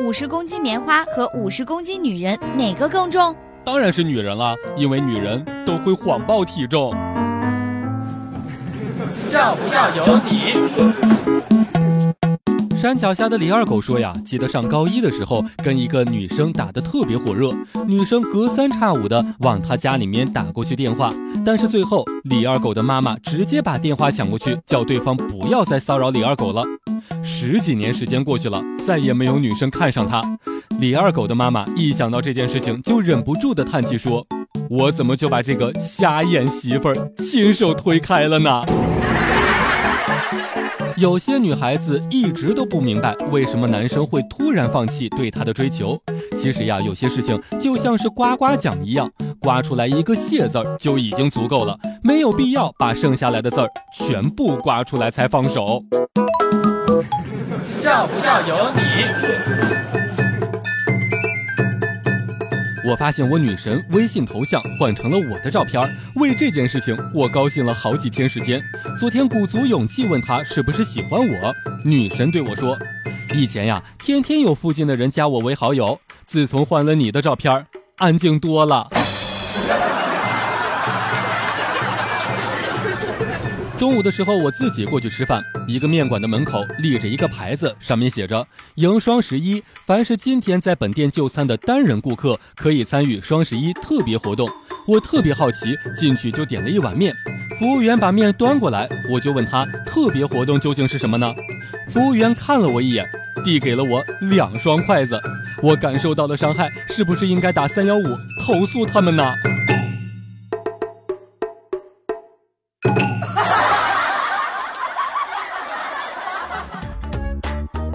五十公斤棉花和五十公斤女人哪个更重？当然是女人了，因为女人都会谎报体重。笑不笑由你。山脚下的李二狗说呀，记得上高一的时候，跟一个女生打得特别火热，女生隔三差五的往他家里面打过去电话，但是最后李二狗的妈妈直接把电话抢过去，叫对方不要再骚扰李二狗了。十几年时间过去了，再也没有女生看上他。李二狗的妈妈一想到这件事情，就忍不住的叹气说：“我怎么就把这个瞎眼媳妇儿亲手推开了呢？”有些女孩子一直都不明白为什么男生会突然放弃对她的追求。其实呀，有些事情就像是刮刮奖一样，刮出来一个谢字儿就已经足够了，没有必要把剩下来的字儿全部刮出来才放手。笑不笑由你。我发现我女神微信头像换成了我的照片，为这件事情我高兴了好几天时间。昨天鼓足勇气问她是不是喜欢我，女神对我说：“以前呀，天天有附近的人加我为好友，自从换了你的照片，安静多了。”中午的时候，我自己过去吃饭。一个面馆的门口立着一个牌子，上面写着“迎双十一，凡是今天在本店就餐的单人顾客可以参与双十一特别活动”。我特别好奇，进去就点了一碗面。服务员把面端过来，我就问他特别活动究竟是什么呢？服务员看了我一眼，递给了我两双筷子。我感受到了伤害，是不是应该打三幺五投诉他们呢？